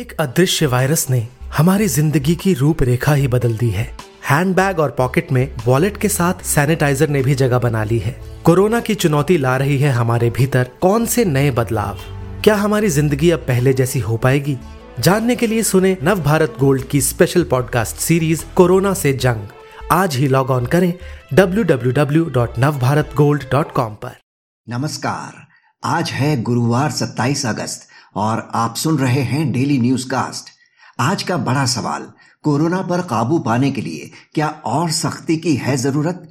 एक अदृश्य वायरस ने हमारी ज़िंदगी की रूपरेखा ही बदल दी है। हैंडबैग और पॉकेट में वॉलेट के साथ सैनिटाइजर ने भी जगह बना ली है। कोरोना की चुनौती ला रही है हमारे भीतर कौन से नए बदलाव? क्या हमारी ज़िंदगी अब पहले जैसी हो पाएगी? जानने के लिए सुने नव भारत गोल्ड की स्पेशल पॉडकास्ट सीरीज़ कोरोना से जंग। आज ही लॉग ऑन करें www.navbharatgold.com पर। नमस्कार, आज है गुरुवार 27 अगस्त। और आप सुन रहे हैं डेली न्यूज़ कास्ट आज का बड़ा सवाल, कोरोना पर काबू पाने के लिए क्या और सख्ती की है ज़रूरत?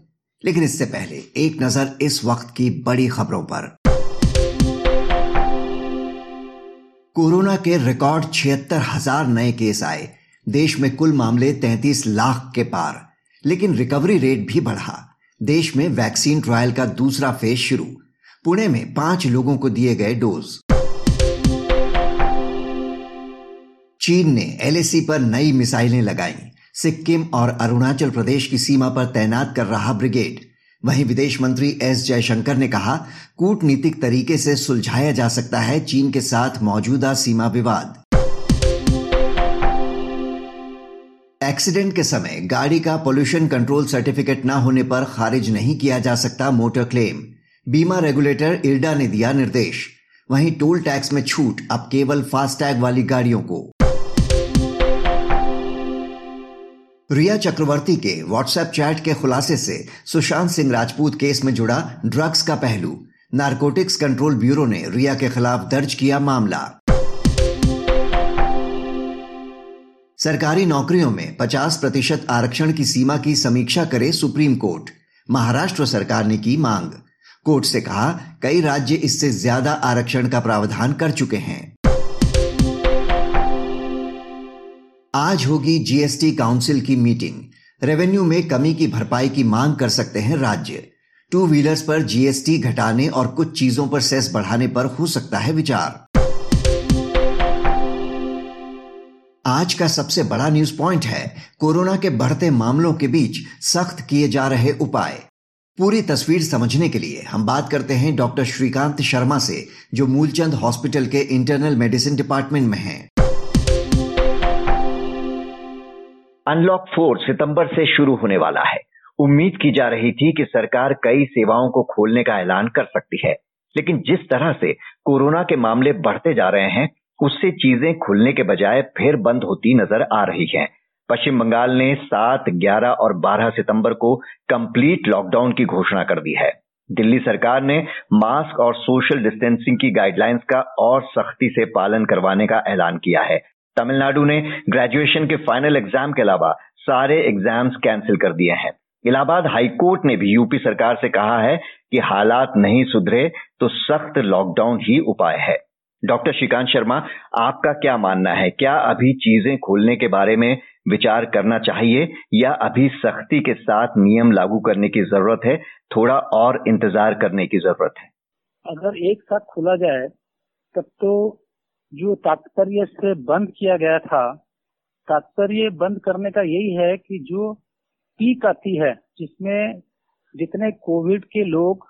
लेकिन इससे पहले एक नज़र इस वक्त की बड़ी खबरों पर। कोरोना के रिकॉर्ड छिहत्तर हज़ार नए केस आए। देश में कुल मामले 33 लाख के पार, लेकिन रिकवरी रेट भी बढ़ा। देश में वैक्सीन ट्रायल का दूसरा फ़ेज़ शुरू। पुणे में पाँच लोगों को दिए गए डोज। चीन ने एलएसी पर नई मिसाइलें लगाई। सिक्किम और अरुणाचल प्रदेश की सीमा पर तैनात कर रहा ब्रिगेड। वहीं विदेश मंत्री एस जयशंकर ने कहा, कूटनीतिक तरीके से सुलझाया जा सकता है चीन के साथ मौजूदा सीमा विवाद. एक्सीडेंट के समय गाड़ी का पोल्यूशन कंट्रोल सर्टिफिकेट न होने पर खारिज नहीं किया जा सकता मोटर क्लेम। बीमा रेगुलेटर इर्डा ने दिया निर्देश। वहीं टोल टैक्स में छूट, अब केवल फास्टैग वाली गाड़ियों को। रिया चक्रवर्ती के व्हाट्सएप चैट के खुलासे से सुशांत सिंह राजपूत केस में जुड़ा ड्रग्स का पहलू। नारकोटिक्स कंट्रोल ब्यूरो ने रिया के खिलाफ दर्ज किया मामला। सरकारी नौकरियों में 50 प्रतिशत आरक्षण की सीमा की समीक्षा करे सुप्रीम कोर्ट। महाराष्ट्र सरकार ने की मांग। कोर्ट से कहा, कई राज्य इससे ज़्यादा आरक्षण का प्रावधान कर चुके हैं। आज होगी जीएसटी काउंसिल की मीटिंग रेवेन्यू में कमी की भरपाई की मांग कर सकते हैं राज्य. टू व्हीलर्स पर जीएसटी घटाने और कुछ चीज़ों पर सेस बढ़ाने पर हो सकता है विचार. आज का सबसे बड़ा न्यूज़ पॉइंट है कोरोना के बढ़ते मामलों के बीच सख्त किए जा रहे उपाय. पूरी तस्वीर समझने के लिए हम बात करते हैं डॉक्टर श्रीकांत शर्मा से, जो मूलचंद हॉस्पिटल के इंटरनल मेडिसिन डिपार्टमेंट में हैं। अनलॉक फोर सितंबर से शुरू होने वाला है। उम्मीद की जा रही थी कि सरकार कई सेवाओं को खोलने का ऐलान कर सकती है, लेकिन जिस तरह से कोरोना के मामले बढ़ते जा रहे हैं, उससे चीज़ें खुलने के बजाय फिर बंद होती नज़र आ रही हैं। पश्चिम बंगाल ने सात, ग्यारह और बारह सितंबर को कंप्लीट लॉकडाउन की घोषणा कर दी है। दिल्ली सरकार ने मास्क और सोशल डिस्टेंसिंग की गाइडलाइंस का और सख्ती से पालन करवाने का ऐलान किया है। तमिलनाडु ने ग्रेजुएशन के फाइनल एग्ज़ाम के अलावा सारे एग्ज़ाम्स कैंसिल कर दिए हैं। इलाहाबाद हाईकोर्ट ने भी यूपी सरकार से कहा है कि हालात नहीं सुधरे तो सख्त लॉकडाउन ही उपाय है। डॉक्टर श्रीकांत शर्मा, आपका क्या मानना है? क्या अभी चीज़ें खोलने के बारे में विचार करना चाहिए या अभी सख्ती के साथ नियम लागू करने की ज़रूरत है? थोड़ा और इंतज़ार करने की ज़रूरत है। अगर एक साथ खोला जाए, तब तो जो तात्पर्य से बंद किया गया था, तात्पर्य बंद करने का यही है कि जो पीक आती है, जिसमें जितने कोविड के लोग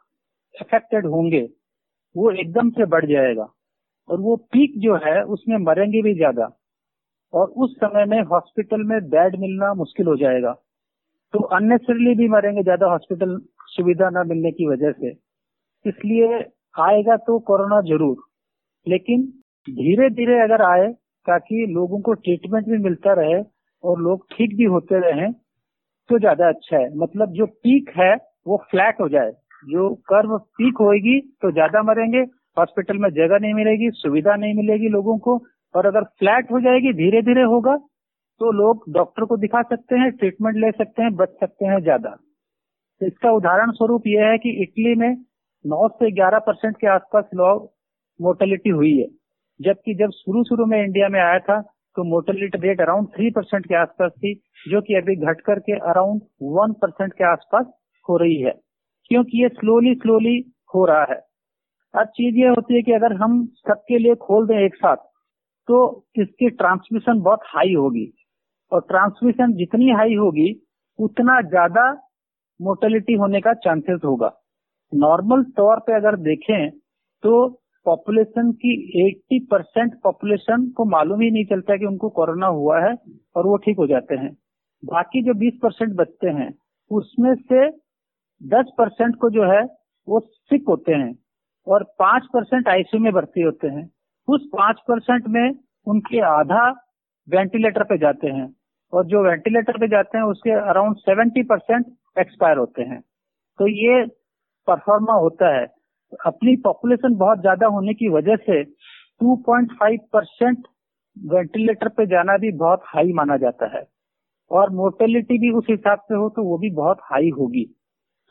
अफेक्टेड होंगे, वो एकदम से बढ़ जाएगा। और वो पीक जो है, उसमें मरेंगे भी ज़्यादा। और उस समय में हॉस्पिटल में बेड मिलना मुश्किल हो जाएगा। तो अननेसरली भी मरेंगे ज़्यादा हॉस्पिटल सुविधा न मिलने की वजह से। इसलिए आएगा तो कोरोना ज़रूर, लेकिन धीरे धीरे अगर आए, ताकि लोगों को ट्रीटमेंट भी मिलता रहे और लोग ठीक भी होते रहे तो ज़्यादा अच्छा है। मतलब जो पीक है, वो फ्लैट हो जाए। जो कर्व पीक होगी तो ज़्यादा मरेंगे हॉस्पिटल में जगह नहीं मिलेगी, सुविधा नहीं मिलेगी लोगों को, और अगर फ्लैट हो जाएगी धीरे धीरे होगा तो लोग डॉक्टर को दिखा सकते हैं ट्रीटमेंट ले सकते हैं, बच सकते हैं ज़्यादा। इसका उदाहरण स्वरूप यह है कि इटली में 9 से 11 परसेंट के आसपास लोग मोर्टेलिटी हुई है। जबकि जब शुरू शुरू में इंडिया में आया था तो mortality rate around three percent के आसपास थी, जो कि अभी घट करके अराउंड वन परसेंट के आसपास हो रही है, क्योंकि ये स्लोली स्लोली हो रहा है। अब चीज़ ये होती है कि अगर हम सबके लिए खोल दें एक साथ तो इसकी ट्रांसमिशन बहुत हाई होगी, और ट्रांसमिशन जितनी हाई होगी, उतना ज़्यादा मोर्टेलिटी होने का चांसेस होगा। नॉर्मल तौर पे अगर देखें तो पॉपुलेशन की 80 परसेंट पॉपुलेशन को मालूम ही नहीं चलता कि उनको कोरोना हुआ है और वो ठीक हो जाते हैं। बाकी जो 20 परसेंट बचते हैं, उसमें से 10 परसेंट को जो है, वो सिक होते हैं और 5 परसेंट आईसीयू में भर्ती होते हैं। उस 5 परसेंट में उनके आधा वेंटिलेटर पे जाते हैं और जो वेंटिलेटर पे जाते हैं, उसके अराउंड 70 परसेंट एक्सपायर होते हैं। तो ये परफॉर्मा होता है। अपनी पॉपुलेशन बहुत ज़्यादा होने की वजह से 2.5 परसेंट वेंटिलेटर पे जाना भी बहुत हाई माना जाता है। और मोर्टेलिटी भी उस हिसाब से हो तो वो भी बहुत हाई होगी।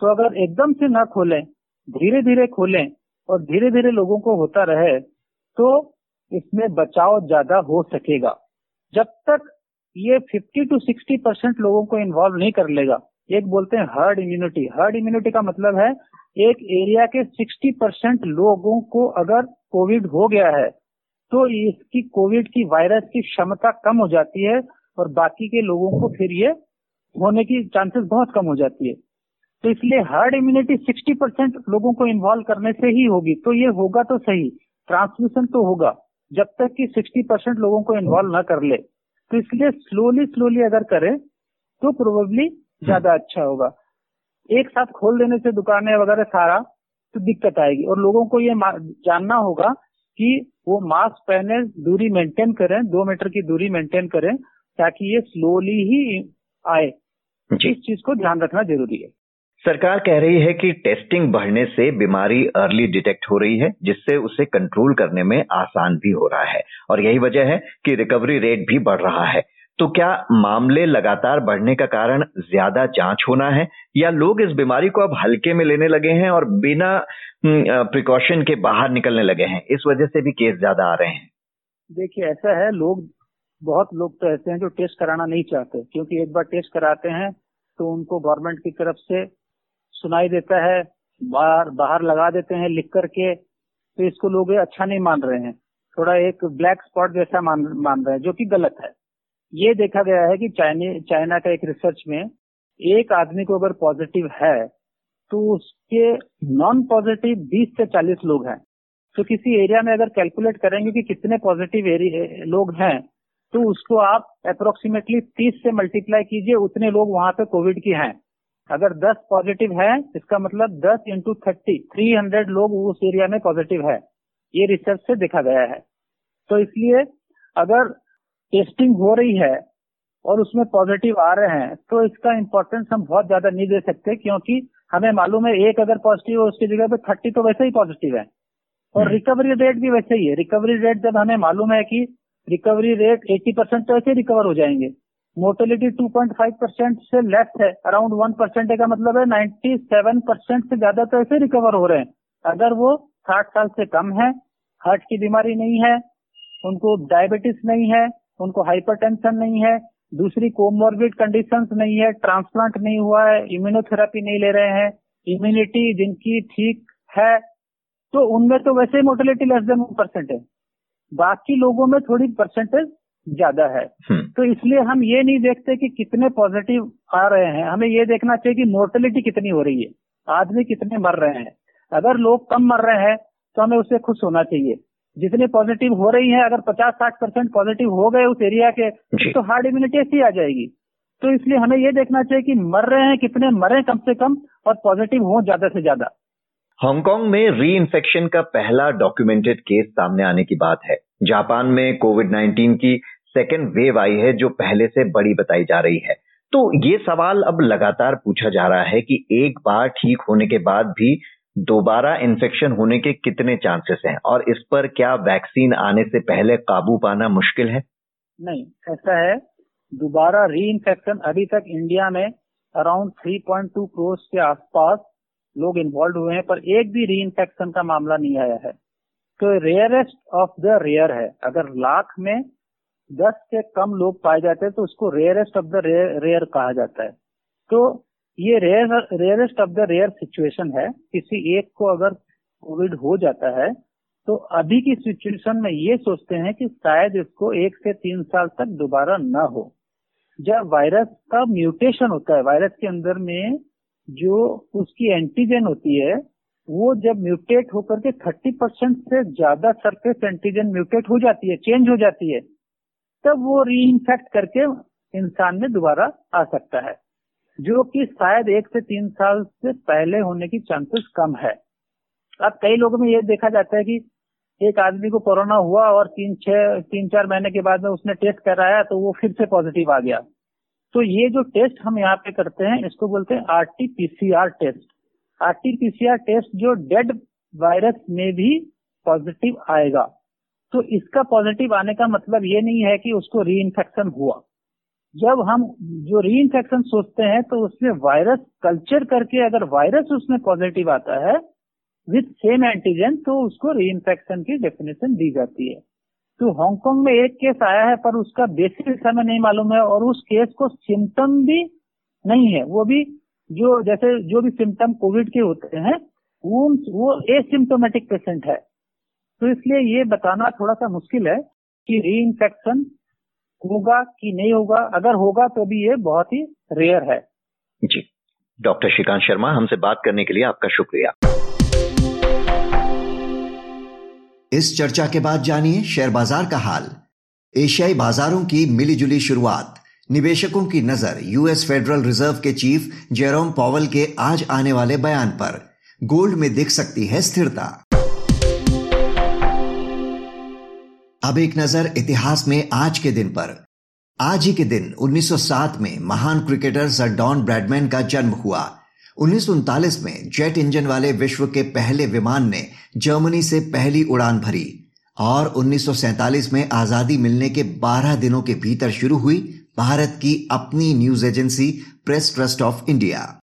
तो अगर एकदम से ना खोलें धीरे धीरे खोलें और धीरे धीरे लोगों को होता रहे तो इसमें बचाव ज़्यादा हो सकेगा। जब तक ये 50 टू 60 परसेंट लोगों को इन्वॉल्व नहीं कर लेगा, एक बोलते हैं हर्ड इम्यूनिटी हर्ड इम्यूनिटी का मतलब है एक एरिया के 60 परसेंट लोगों को अगर कोविड हो गया है तो इसकी कोविड की वायरस की क्षमता कम हो जाती है और बाकी के लोगों को फिर ये होने की चांसेस बहुत कम हो जाती है। तो इसलिए हर्ड इम्यूनिटी 60 परसेंट लोगों को इन्वॉल्व करने से ही होगी। तो ये होगा तो सही, ट्रांसमिशन तो होगा, जब तक कि 60 परसेंट लोगों को इन्वॉल्व ना कर ले। तो इसलिए स्लोली स्लोली अगर करें तो प्रोबेबली ज़्यादा अच्छा होगा। एक साथ खोल देने से दुकानें वगैरह सारा तो दिक्कत आएगी। और लोगों को ये जानना होगा कि वो मास्क पहने दूरी मेंटेन करें दो मीटर की दूरी मेंटेन करें ताकि ये स्लोली ही आए। इस चीज़ को ध्यान रखना ज़रूरी है। सरकार कह रही है कि टेस्टिंग बढ़ने से बीमारी अर्ली डिटेक्ट हो रही है जिससे उसे कंट्रोल करने में आसान भी हो रहा है। और यही वजह है कि रिकवरी रेट भी बढ़ रहा है। तो क्या मामले लगातार बढ़ने का कारण ज़्यादा जाँच होना है? या लोग इस बीमारी को अब हल्के में लेने लगे हैं और बिना प्रिकॉशन के बाहर निकलने लगे हैं? इस वजह से भी केस ज़्यादा आ रहे हैं। देखिए, ऐसा है, लोग, बहुत लोग तो ऐसे हैं जो टेस्ट कराना नहीं चाहते। क्योंकि एक बार टेस्ट कराते हैं तो उनको गवर्नमेंट की तरफ़ से सुनाई देता है बाहर बाहर लगा देते हैं लिख करके तो इसको लोग अच्छा नहीं मान रहे हैं। थोड़ा एक ब्लैक स्पॉट जैसा मान मान रहे हैं, जो कि गलत है। ये देखा गया है कि चाइना का एक रिसर्च में एक आदमी को अगर पॉजिटिव है तो उसके नॉन पॉजिटिव 20 से 40 लोग हैं। तो किसी एरिया में अगर कैलकुलेट करेंगे कि कितने पॉजिटिव लोग हैं तो उसको आप अप्रोक्सीमेटली 30 से मल्टीप्लाई कीजिए, उतने लोग वहाँ पे कोविड की हैं। अगर 10 पॉजिटिव है, इसका मतलब 10 इंटू थर्टी थ्री लोग उस एरिया में पॉजिटिव है। ये रिसर्च से देखा गया है। तो इसलिए अगर टेस्टिंग हो रही है और उसमें पॉजिटिव आ रहे हैं तो इसका इम्पोर्टेंस हम बहुत ज़्यादा नहीं दे सकते क्योंकि हमें मालूम है एक अगर पॉजिटिव है उसकी जगह पे थर्टी तो वैसे ही पॉजिटिव है। और रिकवरी हम्म। रेट भी वैसे ही है। रिकवरी रेट जब हमें मालूम है कि रिकवरी रेट 80 परसेंट तो ऐसे रिकवर हो जाएँगे। मोर्टेलिटी 2.5 परसेंट से लेस है। अराउंड 1 परसेंट का मतलब है 97 परसेंट से ज़्यादा तो ऐसे रिकवर हो रहे हैं। अगर वो 60 साल से कम है हार्ट की बीमारी नहीं है उनको डायबिटीज़ नहीं है उनको हाइपरटेंशन नहीं है दूसरी कोमोर्बिड कंडीशन नहीं है ट्रांसप्लांट नहीं हुआ है इम्यूनोथेरापी नहीं ले रहे हैं इम्यूनिटी जिनकी ठीक है तो उनमें तो वैसे ही mortality less than one percent है। बाकी लोगों में थोड़ी परसेंटेज ज़्यादा है। हम्म। तो इसलिए हम ये नहीं देखते कि कितने पॉजिटिव आ रहे हैं। हमें ये देखना चाहिए कि मोर्टेलिटी कितनी हो रही है। आदमी कितने मर रहे हैं। अगर लोग कम मर रहे हैं तो हमें उससे खुश होना चाहिए। जितने पॉजिटिव हो रही है अगर पचास साठ परसेंट पॉजिटिव हो गए उस एरिया के तो हार्ड इम्यूनिटी ऐसी आ जाएगी। तो इसलिए हमें ये देखना चाहिए कि मर रहे हैं कितने मरे कम से कम और पॉजिटिव हो ज़्यादा से ज़्यादा। हांगकांग में री इन्फेक्शन का पहला डॉक्यूमेंटेड केस सामने आने की बात है। जापान में कोविड 19 की सेकेंड वेव आई है जो पहले से बड़ी बताई जा रही है। तो ये सवाल अब लगातार पूछा जा रहा है कि एक बार ठीक होने के बाद भी दोबारा इन्फेक्शन होने के कितने चांसेस हैं? और इस पर क्या वैक्सीन आने से पहले काबू पाना मुश्किल है? नहीं, ऐसा है, दोबारा री इन्फेक्शन अभी तक इंडिया में अराउंड 3.2 करोड़ के आसपास लोग इन्वॉल्व हुए हैं, पर एक भी री इन्फेक्शन का मामला नहीं आया है। तो रेयरेस्ट ऑफ़ द रेयर है। अगर लाख में दस से कम लोग पाए जाते हैं तो उसको रेयरेस्ट ऑफ़ द रेयर कहा जाता है। तो ये rare rarest of the rare situation है। किसी एक को अगर कोविड हो जाता है तो अभी की सिचुएशन में ये सोचते हैं कि शायद इसको एक से तीन साल तक दोबारा न हो। जब वायरस का म्यूटेशन होता है वायरस के अंदर में जो उसकी एंटीजन होती है, वो जब म्यूटेट होकर के थर्टी परसेंट से ज़्यादा सरफेस एंटीजन म्यूटेट हो जाती है चेंज हो जाती है, तब वो रीइनफेक्ट करके इंसान में दोबारा आ सकता है। जो कि शायद एक से तीन साल से पहले होने की चांसेस कम है। अब कई लोगों में ये देखा जाता है कि एक आदमी को कोरोना हुआ और तीन, छह, तीन, चार महीने के बाद में उसने टेस्ट कराया तो वो फिर से पॉजिटिव आ गया। तो ये जो टेस्ट हम यहाँ पे करते हैं, इसको बोलते हैं आरटीपीसीआर टेस्ट आरटीपीसीआर टेस्ट जो डेड वायरस में भी पॉजिटिव आएगा। तो इसका पॉजिटिव आने का मतलब ये नहीं है कि उसको री हुआ। जब हम जो री इन्फेक्शन सोचते हैं तो उसमें वायरस कल्चर करके अगर वायरस उसमें पॉजिटिव आता है विथ सेम एंटीजन तो उसको री इन्फेक्शन की डेफिनेशन दी जाती है। तो हांगकांग में एक केस आया है, पर उसका बेसिस हमें नहीं मालूम है, और उस केस को सिम्टम भी नहीं है। वो भी जो, जैसे जो भी सिम्टम कोविड के होते हैं वो वो एसिम्टोमेटिक पेशेंट है। तो इसलिए ये बताना थोड़ा सा मुश्किल है कि री इन्फेक्शन होगा कि नहीं होगा? अगर होगा तो भी ये बहुत ही रेयर है। जी। डॉक्टर श्रीकांत शर्मा हमसे बात करने के लिए आपका शुक्रिया। इस चर्चा के बाद जानिए शेयर बाज़ार का हाल। एशियाई बाजारों की मिलीजुली शुरुआत। निवेशकों की नज़र यूएस फेडरल रिज़र्व के चीफ जेरोम पॉवल के आज आने वाले बयान पर। गोल्ड में दिख सकती है स्थिरता। अब एक नज़र इतिहास में आज के दिन पर। आज ही के दिन 1907 में महान क्रिकेटर सर डॉन ब्रैडमैन का जन्म हुआ। उन्नीस सौ उनतालीस में जेट इंजन वाले विश्व के पहले विमान ने जर्मनी से पहली उड़ान भरी और 1947 में आज़ादी मिलने के 12 दिनों के भीतर शुरू हुई भारत की अपनी news agency Press Trust of India.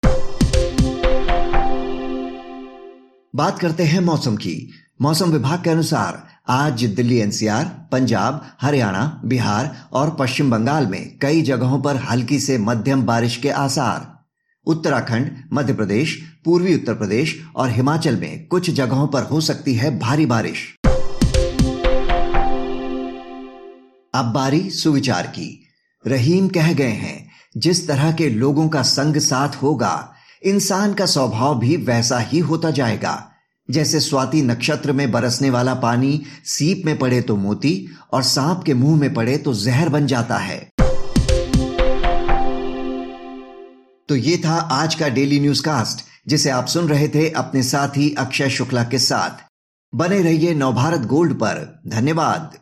बात करते हैं मौसम की। मौसम विभाग के अनुसार आज दिल्ली एनसीआर, पंजाब, हरियाणा, बिहार और पश्चिम बंगाल में कई जगहों पर हल्की से मध्यम बारिश के आसार। उत्तराखंड, मध्य प्रदेश, पूर्वी उत्तर प्रदेश और हिमाचल में कुछ जगहों पर हो सकती है भारी बारिश। अब बारी सुविचार की। रहीम कह गए हैं, जिस तरह के लोगों का संग साथ होगा, इंसान का स्वभाव भी वैसा ही होता जाएगा। जैसे स्वाति नक्षत्र में बरसने वाला पानी सीप में पड़े तो मोती और सांप के मुँह में पड़े तो जहर बन जाता है। तो ये था आज का डेली न्यूज़ कास्ट जिसे आप सुन रहे थे अपने साथी अक्षय शुक्ला के साथ। बने रहिए नवभारत गोल्ड पर। धन्यवाद।